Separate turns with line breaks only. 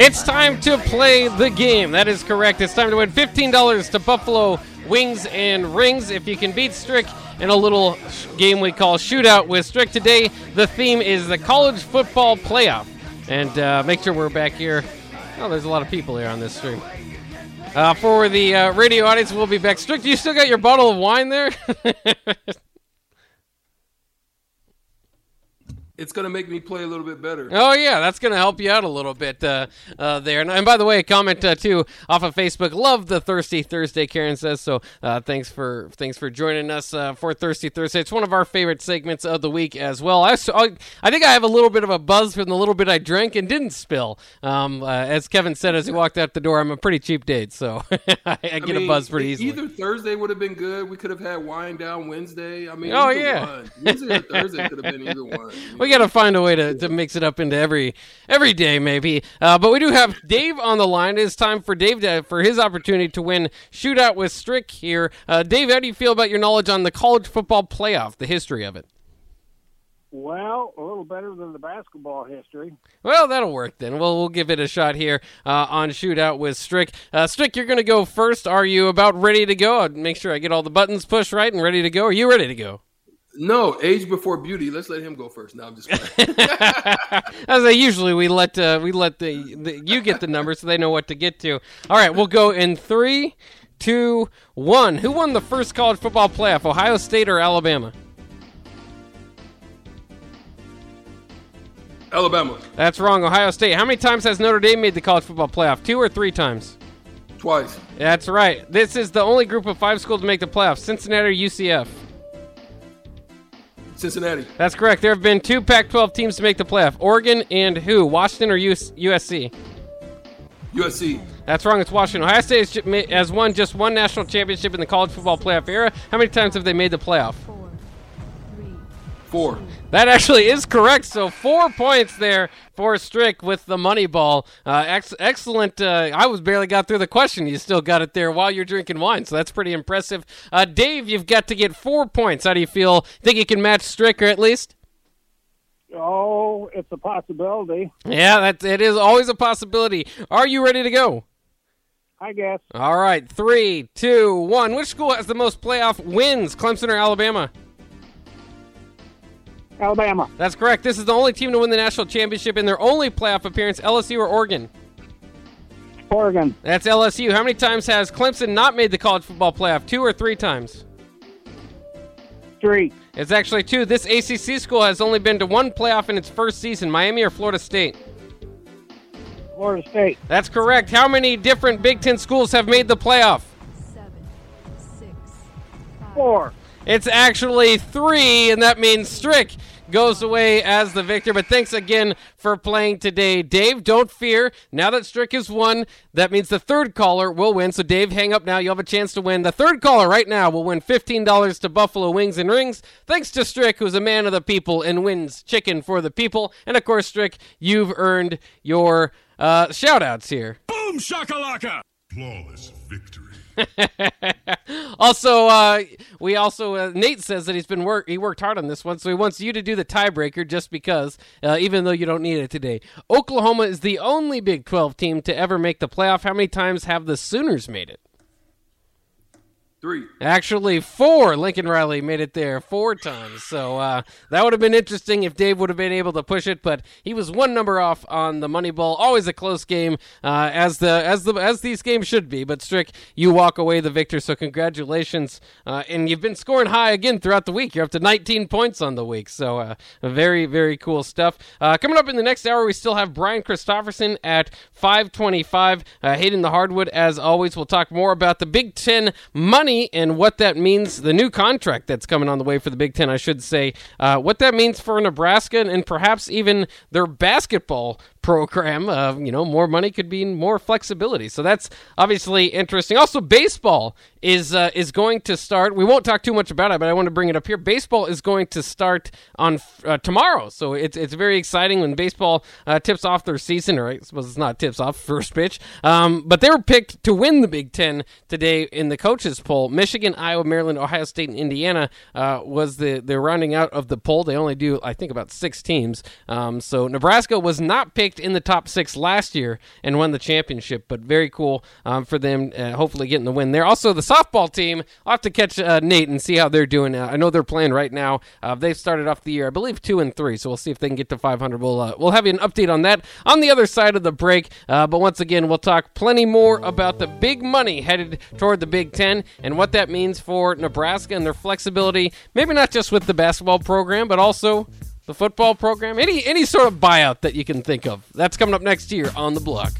It's
time to play the game. That is correct. It's time to win $15 to Buffalo Wings and Rings. If you can beat Strick in a little game we call Shootout with Strick today, the theme is the college football playoff. And uh, make sure we're back here. Oh, there's a lot of people here on this stream. Uh, for the uh, radio audience, we'll be back. Strick, do you still got your bottle of wine there?
It's gonna make me play a little bit better.
Oh yeah, that's going to help you out a little bit uh, uh, there. And, and by the way, a comment uh, too off of Facebook. Love the Thirsty Thursday. Karen says so. Uh, thanks for thanks for joining us uh, for Thirsty Thursday. It's one of our favorite segments of the week as well. I, I think I have a little bit of a buzz from the little bit I drank and didn't spill. Um, uh, as Kevin said as he walked out the door, I'm a pretty cheap date, so I, I get a
mean,
buzz pretty easily.
Either Thursday would have been good. We could have had wine down Wednesday. I mean,
Oh, yeah.
one. Wednesday or Thursday could have been either one.
We got to find a way to, to mix it up into every every day, maybe. Uh, but we do have Dave on the line. It is time for Dave to, for his opportunity to win shootout with Strick here. Uh, Dave, how do you feel about your knowledge on the college football playoff, the history of it?
Well, a little better than the basketball history.
Well, that'll work then. We'll we'll give it a shot here uh, on shootout with Strick. Uh, Strick, you're going to go first. Are you about ready to go? I'll make sure I get all the buttons pushed right and ready to go. Are you ready to go?
No, age before beauty. Let's let him go first. Now I'm just.
As I usually we let uh, we let the, the you get the number so they know what to get to. All right, we'll go in three, two, one. Who won the first college football playoff? Ohio State or Alabama?
Alabama
That's wrong. Ohio State. How many times has Notre Dame made the college football playoff? Two or three times?
twice.
That's right. This is the only group of five schools to make the playoffs. Cincinnati or UCF?
Cincinnati,
That's correct. There have been two Pac-12 teams to make the playoff. Oregon and who? Washington or US- USC?
USC,
That's wrong. It's Washington. Ohio State has has won just one national championship in the college football playoff era. How many times have they made the playoff?
Four.
That actually is correct. So four points there for Strick with the money ball. Uh, ex- excellent. Uh, I was barely got through the question. You still got it there while you're drinking wine. So that's pretty impressive. Uh, Dave, you've got to get four points. How do you feel? Think you can match Strick or at least?
Oh, it's a possibility,
Yeah, that it is always a possibility. Are you ready to go?
I guess.
All right, three, two, one. Which school has the most playoff wins? Clemson or Alabama?
Alabama,
That's correct. This is the only team to win the national championship in their only playoff appearance. LSU or Oregon?
Oregon,
That's LSU. How many times has Clemson not made the college football playoff? Two or three times?
three.
It's actually two. This ACC school has only been to one playoff in its first season. Miami or Florida State?
Florida State,
That's correct. How many different Big Ten schools have made the playoff?
seven, six, five,
four.
It's actually three, and that means Strick goes away as the victor. But thanks again for playing today, Dave. Don't fear. Now that Strick has won, that means the third caller will win. So, Dave, hang up now. You'll have a chance to win. The third caller right now will win $15 to Buffalo Wings and Rings. Thanks to Strick, who's a man of the people and wins chicken for the people. And of course, Strick, you've earned your uh, shout outs here.
Boom shakalaka!
Flawless victory.
also, uh, we also uh, Nate says that he's been work he worked hard on this one, so he wants you to do the tiebreaker just because, uh, even though you don't need it today. Oklahoma is the only Big Twelve team to ever make the playoff. How many times have the Sooners made it?
Three.
Actually, four. Lincoln Riley made it there four times. So uh, that would have been interesting if Dave would have been able to push it, but he was one number off on the money ball. Always a close game, uh, as the as the as these games should be. But Strick, you walk away the victor. So congratulations, uh, and you've been scoring high again throughout the week. You're up to 19 points on the week. So uh, very very cool stuff. Uh, coming up in the next hour, we still have Brian Christopherson at 5:25. Uh, the Hardwood, as always. We'll talk more about the Big Ten money and what that means, the new contract that's coming on the way for the Big Ten, I should say, uh, what that means for Nebraska and perhaps even their basketball program. Uh, you know, more money could mean more flexibility. So that's obviously interesting. Also, baseball is uh, is going to start. We won't talk too much about it, but I want to bring it up here. Baseball is going to start on uh, tomorrow, so it's it's very exciting when baseball uh, tips off their season, or I suppose it's not tips off first pitch. Um, but they were picked to win the Big Ten today in the coaches poll. Michigan, Iowa, Maryland, Ohio State, and Indiana uh, was the the rounding out of the poll. They only do I think about six teams. Um, so Nebraska was not picked in the top six last year and won the championship, but very cool um, for them. Uh, hopefully getting the win there. Also the softball team. I'll have to catch uh, Nate and see how they're doing. Uh, I know they're playing right now. Uh, they've started off the year, I believe, two and three. So we'll see if they can get to 500. We'll uh, we'll have you an update on that on the other side of the break. But once again, we'll talk plenty more about the big money headed toward the Big Ten and what that means for Nebraska and their flexibility. Maybe not just with the basketball program, but also the football program. Any any sort of buyout that you can think of. That's coming up next year on the block.